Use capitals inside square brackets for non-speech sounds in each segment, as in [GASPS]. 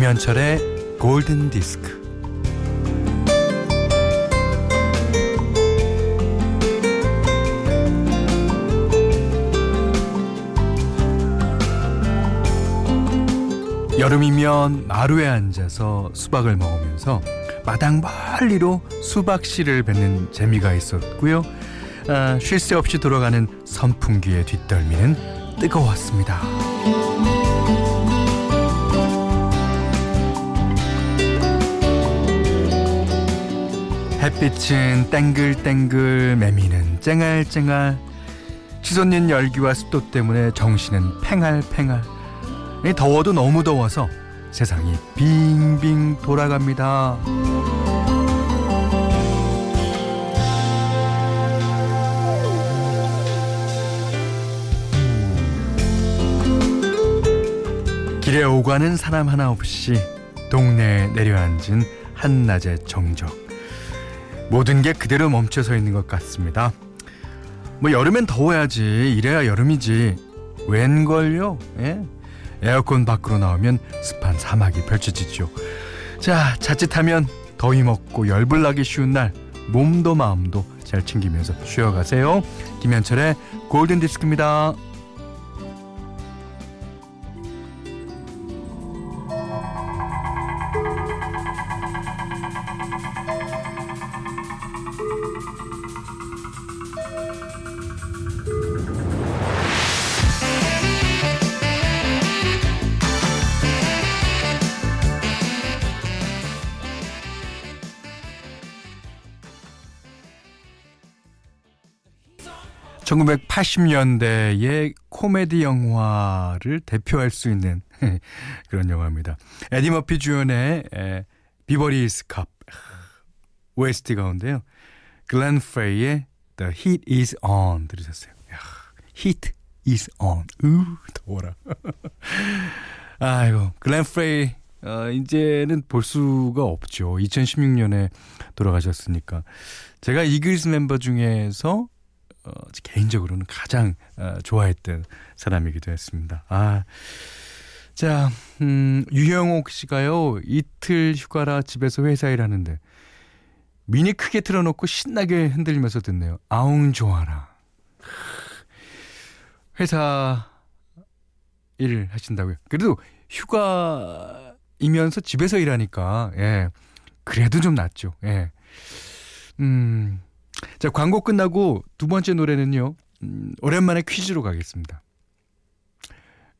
김현철의 골든 디스크. 여름이면 마루에 앉아서 수박을 먹으면서 마당 멀리로 수박 씨를 뱉는 재미가 있었고요. 아, 쉴새 없이 돌아가는 선풍기의 뒷덜미는 뜨거웠습니다. 햇빛은 땡글땡글 매미는 쨍알쨍알 치솟는 열기와 습도 때문에 정신은 팽알팽알 더워도 너무 더워서 세상이 빙빙 돌아갑니다. 길에 오가는 사람 하나 없이 동네에 내려앉은 한낮의 정적. 모든 게 그대로 멈춰 서 있는 것 같습니다. 뭐 여름엔 더워야지 이래야 여름이지 웬걸요? 예? 에어컨 밖으로 나오면 습한 사막이 펼쳐지죠. 자, 자칫하면 더위 먹고 열불 나기 쉬운 날 몸도 마음도 잘 챙기면서 쉬어가세요. 김현철의 골든 디스크입니다. (1980년대의) 코미디 영화를 대표할 수 있는 [LAUGHS] 그런 영화입니다. 에디 머피 주연의 Beverly Hills Cop OST 가운데요. 글렌 프레이의 The Heat Is On 들으셨어요. Heat Is On. 으 더워라. [LAUGHS] 아이고 글렌 프레이 어, 이제는 볼 수가 없죠. 2016년에 돌아가셨으니까. 제가 이글스 멤버 중에서 어, 개인적으로는 가장 어, 좋아했던 사람이기도 했습니다. 아, 자, 음, 유형옥 씨가요 이틀 휴가라 집에서 회사 일하는데 미니 크게 틀어놓고 신나게 흔들면서 듣네요. 아웅 좋아라. 회사 일을 하신다고요. 그래도 휴가이면서 집에서 일하니까 예, 그래도 좀 낫죠. 예. 음. 자, 광고 끝나고 두 번째 노래는요. 음, 오랜만에 퀴즈로 가겠습니다.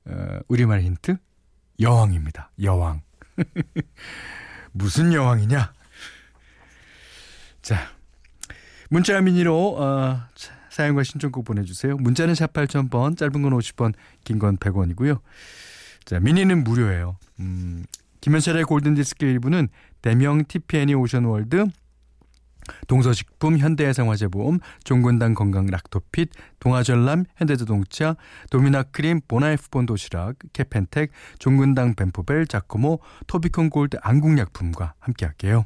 어, 우리말 힌트? 여왕입니다. 여왕. [LAUGHS] 무슨 여왕이냐? 자, 문자 미니로 어, 사연과 신청곡 보내주세요. 문자는 샵 8000번, 짧은 건 50원, 긴건 100원이고요. 자, 미니는 무료예요. 음, 김현철의 골든디스크 일부는 대명 TPN이 오션월드, 동서식품, 현대해상화재보험, 종근당 건강 락토핏, 동아전람, 현대자동차, 도미나크림, 보나이프본 도시락, 캐펜텍, 종근당 벤포벨, 자코모, 토비콘 골드 안국약품과 함께할게요.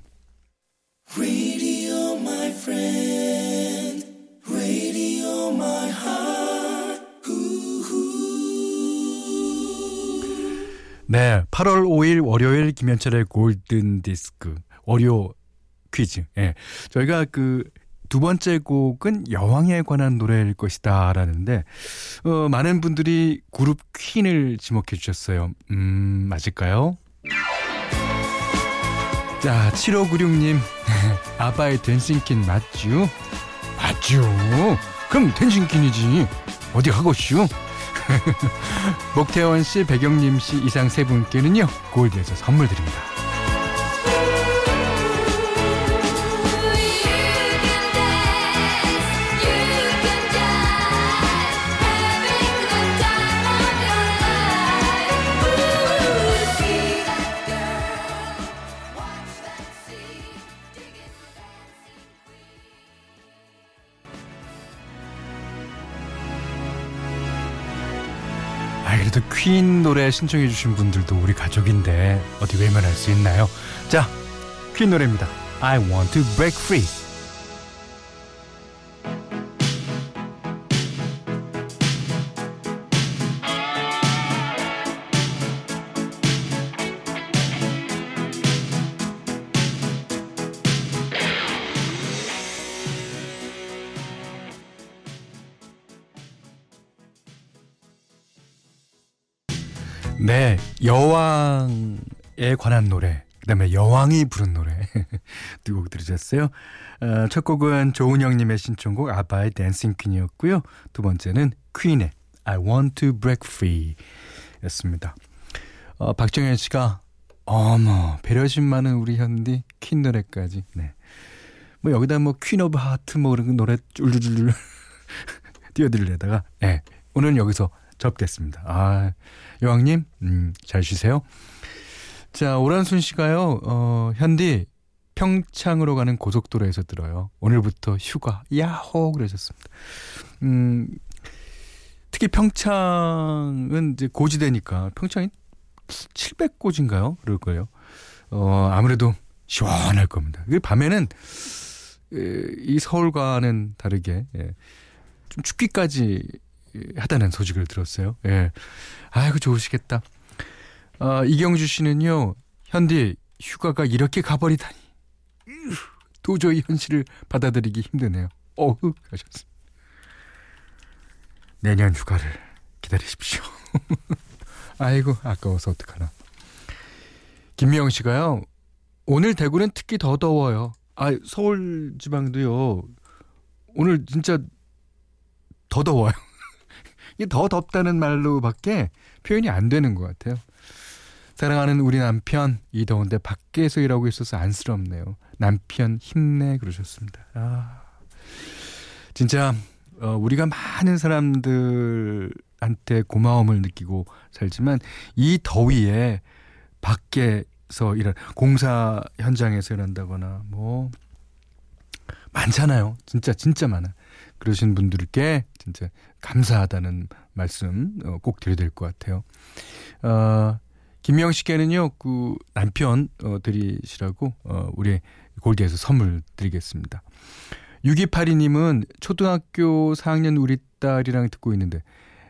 네, 8월 5일 월요일 김현철의 골든 디스크. 월요 퀴즈. 예. 저희가 그 두 번째 곡은 여왕에 관한 노래일 것이다 라는데 어, 많은 분들이 그룹 퀸을 지목해 주셨어요. 음, 맞을까요? 자, 7596님. [LAUGHS] 아바의 댄싱퀸 맞죠? 맞죠? 그럼 댄싱퀸이지. 어디 하고슈? [LAUGHS] 목태원 씨, 백영님 씨 이상 세 분께는요. 골드에서 선물 드립니다. 퀸 노래 신청해 주신 분들도 우리 가족인데 어디 외면할 수 있나요? 자, 퀸 노래입니다. I want to break free. 여왕에 관한 노래, 그다음에 여왕이 부른 노래 [LAUGHS] 두 곡 들으셨어요. 어, 첫 곡은 조은영님의 신청곡 아바의 Dancing Queen이었고요. 두 번째는 퀸의 I Want to Break Free였습니다. 어, 박정현 씨가 어머 배려심 많은 우리 현디 퀸 노래까지. 네. 뭐 여기다 뭐 Queen of Heart 뭐 그런 노래 쫄쫄쫄 [LAUGHS] 띄워드리려다가 예. 네, 오늘은 여기서 접겠습니다. 아 여왕님 음, 잘 쉬세요. 자 오란순 씨가요. 어, 현디 평창으로 가는 고속도로에서 들어요. 오늘부터 휴가 야호 그러셨습니다. 음 특히 평창은 이제 고지대니까 평창이 700고지인가요? 그럴 거예요. 어 아무래도 시원할 겁니다. 그 밤에는 이 서울과는 다르게 예, 좀 춥기까지 하다는 소식을 들었어요. 예. 아이고 좋으시겠다. 어, 이경주 씨는요. 현디 휴가가 이렇게 가버리다니. 도저히 현실을 받아들이기 힘드네요. 어흑 하셨습니다. 내년 휴가를 기다리십시오. [LAUGHS] 아이고 아까워서 어떡하나. 김미영 씨가요. 오늘 대구는 특히 더 더워요. 아 서울 지방도요. 오늘 진짜 더 더워요. 이게 더 덥다는 말로밖에 표현이 안 되는 것 같아요. 사랑하는 우리 남편 이 더운데 밖에서 일하고 있어서 안쓰럽네요. 남편 힘내 그러셨습니다. 아 진짜 어, 우리가 많은 사람들한테 고마움을 느끼고 살지만 이 더위에 밖에서 일한 공사 현장에서 일한다거나 뭐 많잖아요. 진짜 진짜 많아. 그러신 분들께 진짜 감사하다는 말씀 어, 꼭 드려야 될 것 같아요. 어, 김명 씨께는요, 그 남편 어, 드리시라고 어, 우리 골디에서 선물 드리겠습니다. 6282님은 초등학교 4학년 우리 딸이랑 듣고 있는데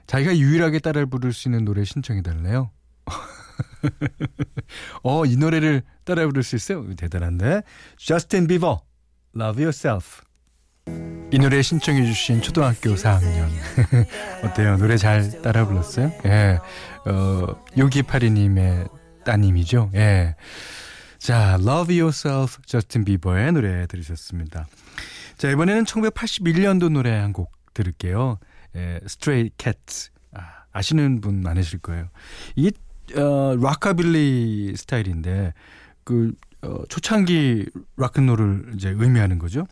자기가 유일하게 따라 부를 수 있는 노래 신청해 달래요. [LAUGHS] 어, 이 노래를 따라 부를 수 있어요? 대단한데. Justin Bieber, Love Yourself. 이 노래 신청해 주신 초등학교 4학년 [LAUGHS] 어때요? 노래 잘 따라 불렀어요? 예. 어, 6282님의 따님이죠. 예. 자, Love Yourself, 저스틴 비버의 노래 들으셨습니다. 자, 이번에는 1981년도 노래 한 곡 들을게요. 예, Stray Cats. 아, 아시는 분 많으실 거예요. 이게 어, 락카빌리 스타일인데 그 어, 초창기 락큰롤을 이제 의미하는 거죠.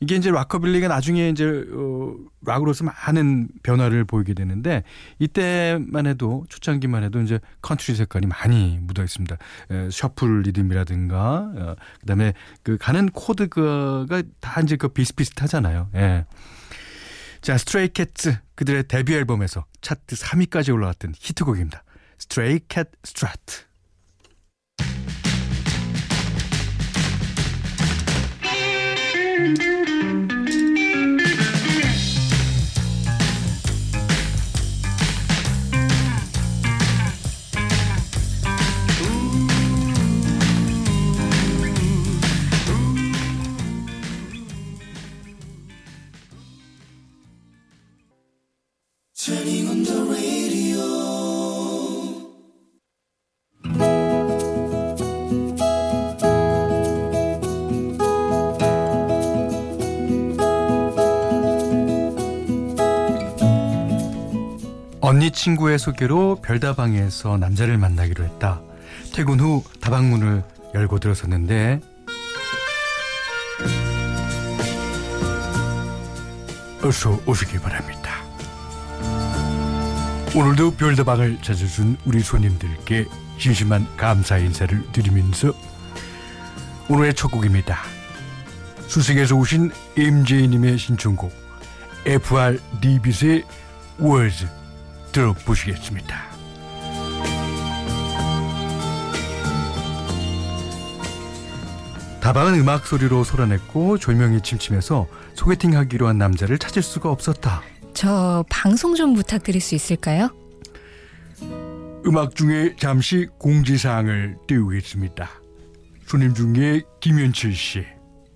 이게 이제 락커빌리가 나중에 이제 어, 락으로서 많은 변화를 보이게 되는데 이때만 해도 초창기만 해도 이제 컨트리 색깔이 많이 묻어 있습니다. 에, shuffle 리듬이라든가 어, 그다음에 그 가는 코드가 다 이제 그 비슷비슷하잖아요. 예. 자, Stray Cats 그들의 데뷔 앨범에서 차트 3위까지 올라왔던 히트곡입니다. Stray Cat Strut. 언니 친구의 소개로 별다방에서 남자를 만나기로 했다. 퇴근 후 다방문을 열고 들어섰는데 어서 오시기 바랍니다. 오늘도 별다방을 찾아준 우리 손님들께 진심한 감사 인사를 드리면서 오늘의 첫 곡입니다. 수색에서 오신 MJ님의 신청곡 FR 디빗의 Words 들어보시겠습니다. 다방은 음악 소리로 소란했고 조명이 침침해서 소개팅 하기로 한 남자를 찾을 수가 없었다. 저 방송 좀 부탁드릴 수 있을까요? 음악 중에 잠시 공지사항을 띄우겠습니다. 손님 중에 김현철 씨,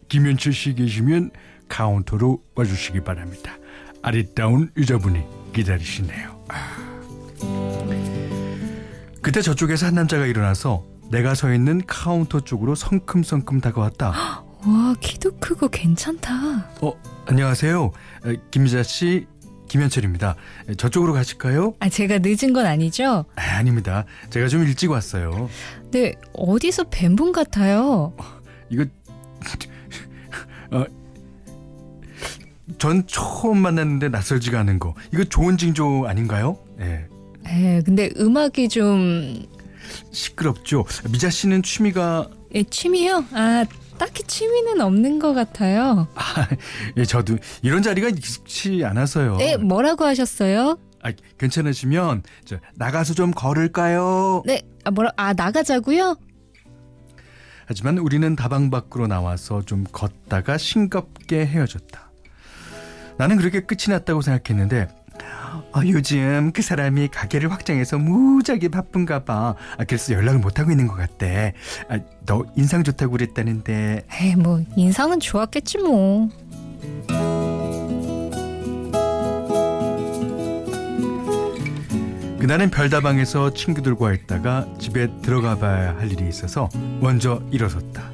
김현철 씨 계시면 카운터로 와주시기 바랍니다. 아리따운 여자분이 기다리시네요. 그때 저쪽에서 한 남자가 일어나서 내가 서 있는 카운터 쪽으로 성큼성큼 다가왔다. [GASPS] 와, 키도 크고 괜찮다. 어, 안녕하세요. 김미자 씨, 김현철입니다. 저쪽으로 가실까요? 아, 제가 늦은 건 아니죠? 아, 아닙니다. 제가 좀 일찍 왔어요. 네, 어디서 뵌 분 같아요. 이거 [LAUGHS] 어, 전 처음 만났는데 낯설지가 않은 거. 이거 좋은 징조 아닌가요? 예. 에, 근데 음악이 좀 시끄럽죠. 미자 씨는 취미가 예, 취미요? 아, 딱히 취미는 없는 것 같아요. 아, 예, 저도 이런 자리가 익숙치 않아서요. 네, 뭐라고 하셨어요? 아, 괜찮으시면 저 나가서 좀 걸을까요? 네, 아, 뭐라, 아, 나가자고요? 하지만 우리는 다방 밖으로 나와서 좀 걷다가 싱겁게 헤어졌다. 나는 그렇게 끝이 났다고 생각했는데 아, 요즘 그 사람이 가게를 확장해서 무지하게 바쁜가 봐. 아, 그래서 연락을 못하고 있는 것 같대. 아, 너 인상 좋다고 그랬다는데. 에이, 뭐, 인상은 좋았겠지, 뭐. 그날은 별다방에서 친구들과 있다가 집에 들어가 봐야 할 일이 있어서 먼저 일어섰다.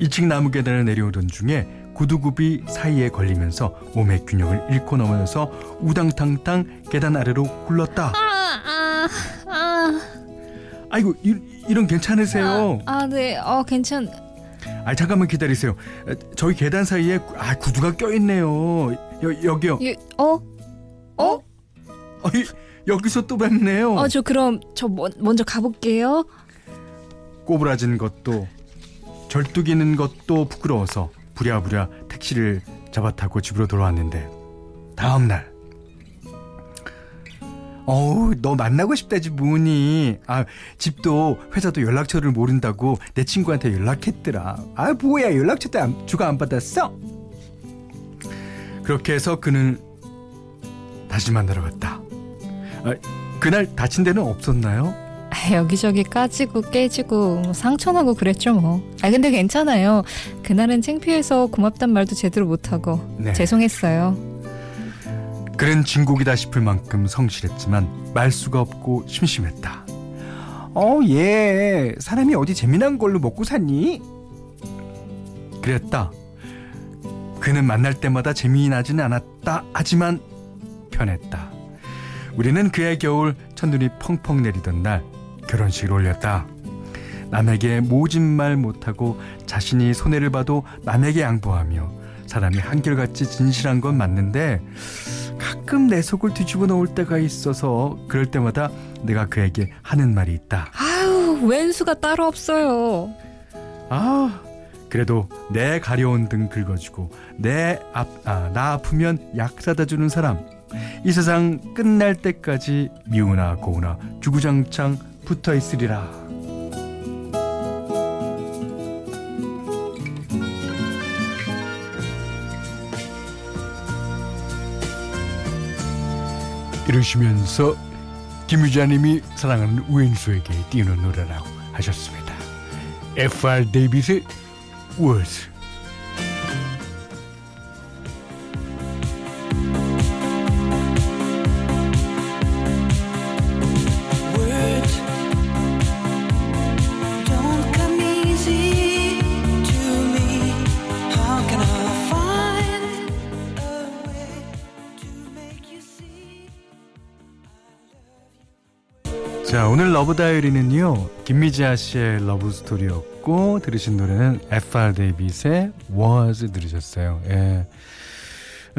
2층 나무 계단을 내려오던 중에 구두굽이 사이에 걸리면서 몸의 균형을 잃고 넘어져서 우당탕탕 계단 아래로 굴렀다. 아, 아, 아. 아이고 이, 이런 괜찮으세요? 아, 아, 네. 어, 괜찮. 아 잠깐만 기다리세요. 저희 계단 사이에 아 구두가 껴있네요. 여, 여기요. 예, 어? 어? 아, 여기서 또 뵙네요. 어, 저 그럼 저 뭐, 먼저 가볼게요. 꼬부라진 것도 절뚝이는 것도 부끄러워서 부랴부랴 택시를 잡아 타고 집으로 돌아왔는데 다음 날 어우 너 만나고 싶다지 뭐니 아 집도 회사도 연락처를 모른다고 내 친구한테 연락했더라. 아 뭐야 연락처도 안, 주가 안 받았어? 그렇게 해서 그는 다시 만나러 갔다. 아, 그날 다친 데는 없었나요? 아, 여기저기 까지고 깨지고 뭐 상처나고 그랬죠 뭐. 아 근데 괜찮아요. 그날은 창피해서 고맙단 말도 제대로 못하고 네. 죄송했어요. 그는 진국이다 싶을 만큼 성실했지만 말수가 없고 심심했다. 어, 얘 사람이 어디 재미난 걸로 먹고 샀니? 그랬다. 그는 만날 때마다 재미나지는 않았다. 하지만 편했다. 우리는 그의 겨울 첫눈이 펑펑 내리던 날 결혼식을 올렸다. 남에게 모진 말 못하고 자신이 손해를 봐도 남에게 양보하며 사람이 한결같이 진실한 건 맞는데 가끔 내 속을 뒤집어 놓을 때가 있어서 그럴 때마다 내가 그에게 하는 말이 있다. 아유 왼수가 따로 없어요. 아 그래도 내 가려운 등 긁어주고 내 앞, 아, 나 아프면 약 사다 주는 사람 이 세상 끝날 때까지 미우나 고우나 주구장창 붙어 있으리라. 이러시면서 김유자님이 사랑하는 왼수에게 띄우는 노래라고 하셨습니다. F.R. 데이빗의 Words Love Diary는요. 김미지아 씨의 love story였고 들으신 노래는 F.R. 데이빗의 Words 들으셨어요. 예.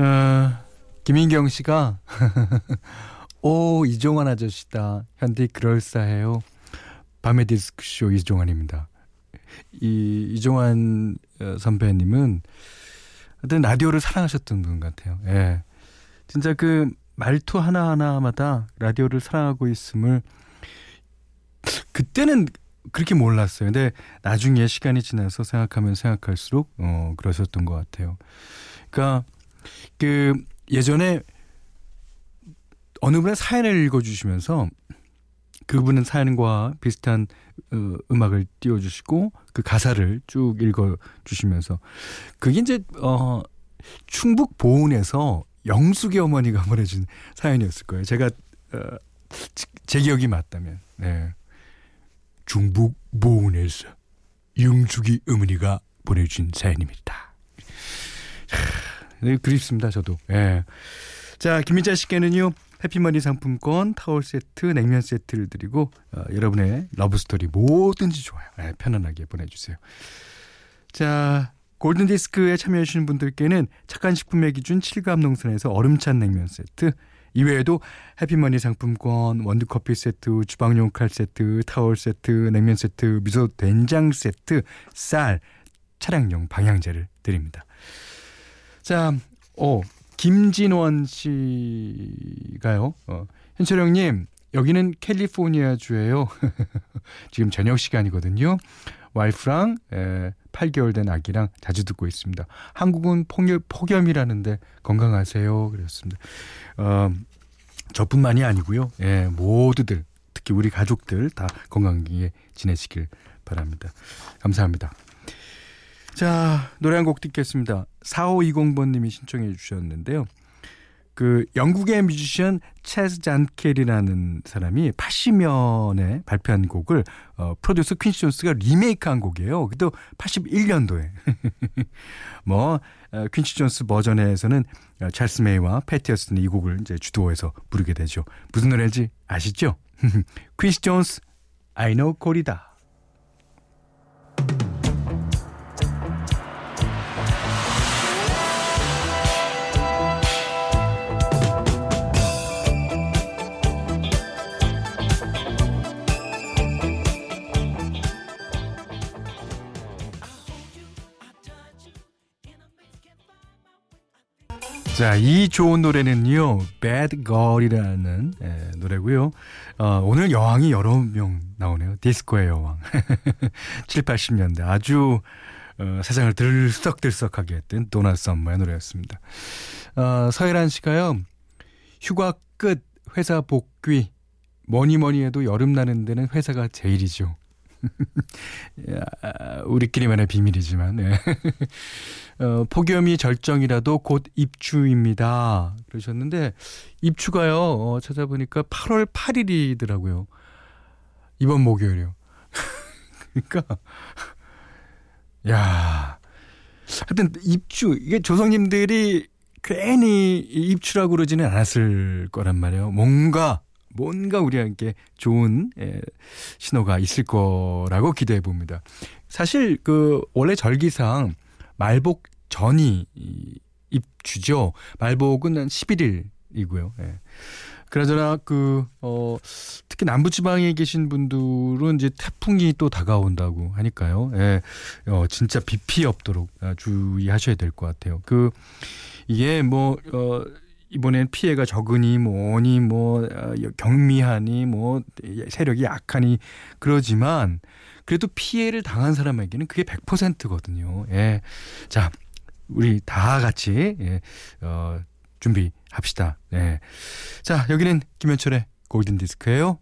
어, 김인경 씨가 [LAUGHS] 오, 이종환 아저씨다. 현대 그럴싸해요. 밤의 디스크쇼 이종환입니다. 이 이종환 어, 선배님은 하여튼 라디오를 사랑하셨던 분 같아요. 예. 진짜 그 말투 하나하나마다 라디오를 사랑하고 있음을 그때는 그렇게 몰랐어요. 근데 나중에 시간이 지나서 생각하면 생각할수록 어 그러셨던 것 같아요. 그러니까 그 예전에 어느 분의 사연을 읽어주시면서 그분은 사연과 비슷한 어, 음악을 띄워주시고 그 가사를 쭉 읽어주시면서 그게 이제 어 충북 보은에서 영숙이 어머니가 보내준 사연이었을 거예요. 제가 어, 제 기억이 맞다면. 네. 중북 보은에서 영숙이 어머니가 보내준 사연입니다. 네, 그립습니다, 저도. 예. 자, 김민자 씨께는요, 해피머니 상품권, 타월 세트, 냉면 세트를 드리고, 어, 여러분의 러브스토리 뭐든지 좋아요. 예, 편안하게 보내주세요. 자, 골든디스크에 참여해주신 분들께는 착한 식품의 기준 7감 농산에서 얼음찬 냉면 세트, 이외에도 해피머니 상품권, 원두커피 세트, 주방용 칼 세트, 타월 세트, 냉면 세트, 미소 된장 세트, 쌀, 차량용 방향제를 드립니다. 자, 어, 김진원 씨가요. 어, 현철 형님, 여기는 캘리포니아주예요. [LAUGHS] 지금 저녁 시간이거든요. 와이프랑 에, 8개월 된 아기랑 자주 듣고 있습니다. 한국은 폭염, 폭염이라는데 건강하세요. 그랬습니다. 어, 저뿐만이 아니고요. 예, 모두들 특히 우리 가족들 다 건강하게 지내시길 바랍니다. 감사합니다. 자, 노래 한 곡 듣겠습니다. 4520번님이 신청해 주셨는데요. 그 영국의 뮤지션 체스 잔켈이라는 사람이 80년에 발표한 곡을 어, 프로듀서 퀸시 존스가 리메이크한 곡이에요. 그도 81년도에. [LAUGHS] 뭐 어, 퀸시 존스 버전에서는 어, 찰스 메이와 패티 오스틴은 이 곡을 이제 주도해서 부르게 되죠. 무슨 노래인지 아시죠? [LAUGHS] 퀸시 존스 Ai No Corrida. 자, 이 좋은 노래는요, Bad Girl이라는 예, 노래고요. 어, 오늘 여왕이 여러 명 나오네요. 디스코의 여왕. [LAUGHS] 7, 80년대 아주 어, 세상을 들썩들썩하게 했던 도나 썸머의 노래였습니다. 어, 서혜란 씨가요, 휴가 끝, 회사 복귀, 뭐니 뭐니 해도 여름 나는 데는 회사가 제일이죠. [LAUGHS] 우리끼리만의 비밀이지만 네. [LAUGHS] 어, 폭염이 절정이라도 곧 입추입니다. 그러셨는데 입추가요. 어, 찾아보니까 8월 8일이더라고요. 이번 목요일이요. [LAUGHS] 그러니까 야 하여튼 입추 이게 조상님들이 괜히 입추라고 그러지는 않았을 거란 말이에요. 뭔가 뭔가 우리에게 좋은 예, 신호가 있을 거라고 기대해 봅니다. 사실 그 원래 절기상 말복 전이 입주죠. 말복은 한 11일이고요. 예. 그러저나 그 어, 특히 남부 지방에 계신 분들은 이제 태풍이 또 다가온다고 하니까요. 예. 어, 진짜 비 피해 없도록 주의하셔야 될 것 같아요. 그 이게 뭐 어. 이번엔 피해가 적으니 뭐니 뭐 어, 경미하니 뭐 세력이 약하니 그러지만 그래도 피해를 당한 사람에게는 그게 100%거든요. 예. 자, 우리 다 같이 예. 어 준비합시다. 예. 자, 여기는 김현철의 골든 디스크예요.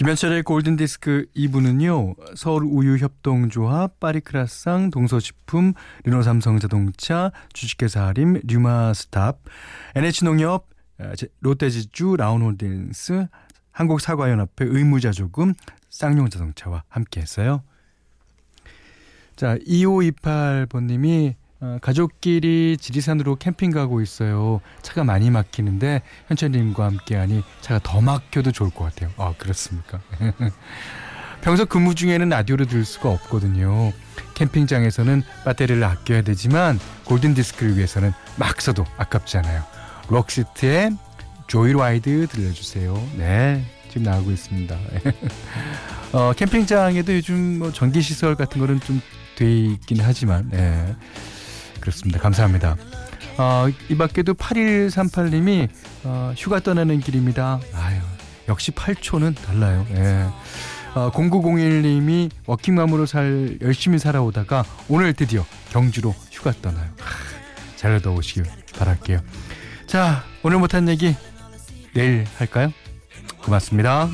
김현철의 골든디스크 2부는요. 서울우유협동조합, 파리크라상, 동서식품, 르노삼성자동차, 주식회사 하림, 류마스탑, NH농협, 롯데지주, 라운홀딩스, 한국사과연합회 의무자조금, 쌍용자동차와 함께했어요. 자, 2528번님이 어, 가족끼리 지리산으로 캠핑 가고 있어요. 차가 많이 막히는데 현철님과 함께하니 차가 더 막혀도 좋을 것 같아요. 아 그렇습니까? [LAUGHS] 평소 근무 중에는 라디오를 들을 수가 없거든요. 캠핑장에서는 배터리를 아껴야 되지만 골든 디스크를 위해서는 막 써도 아깝지 않아요. 록시트의 조이라이드 들려주세요. 네, 지금 나오고 있습니다. [LAUGHS] 어, 캠핑장에도 요즘 뭐 전기 시설 같은 거는 좀 돼 있긴 하지만, 네. 그렇습니다. 감사합니다. 어, 이 밖에도 8138님이 어, 휴가 떠나는 길입니다. 아유, 역시 8초는 달라요. 예. 어, 0901님이 워킹맘으로 살 열심히 살아오다가 오늘 드디어 경주로 휴가 떠나요. 하, 잘 갔다 오시길 바랄게요. 자, 오늘 못한 얘기 내일 할까요? 고맙습니다.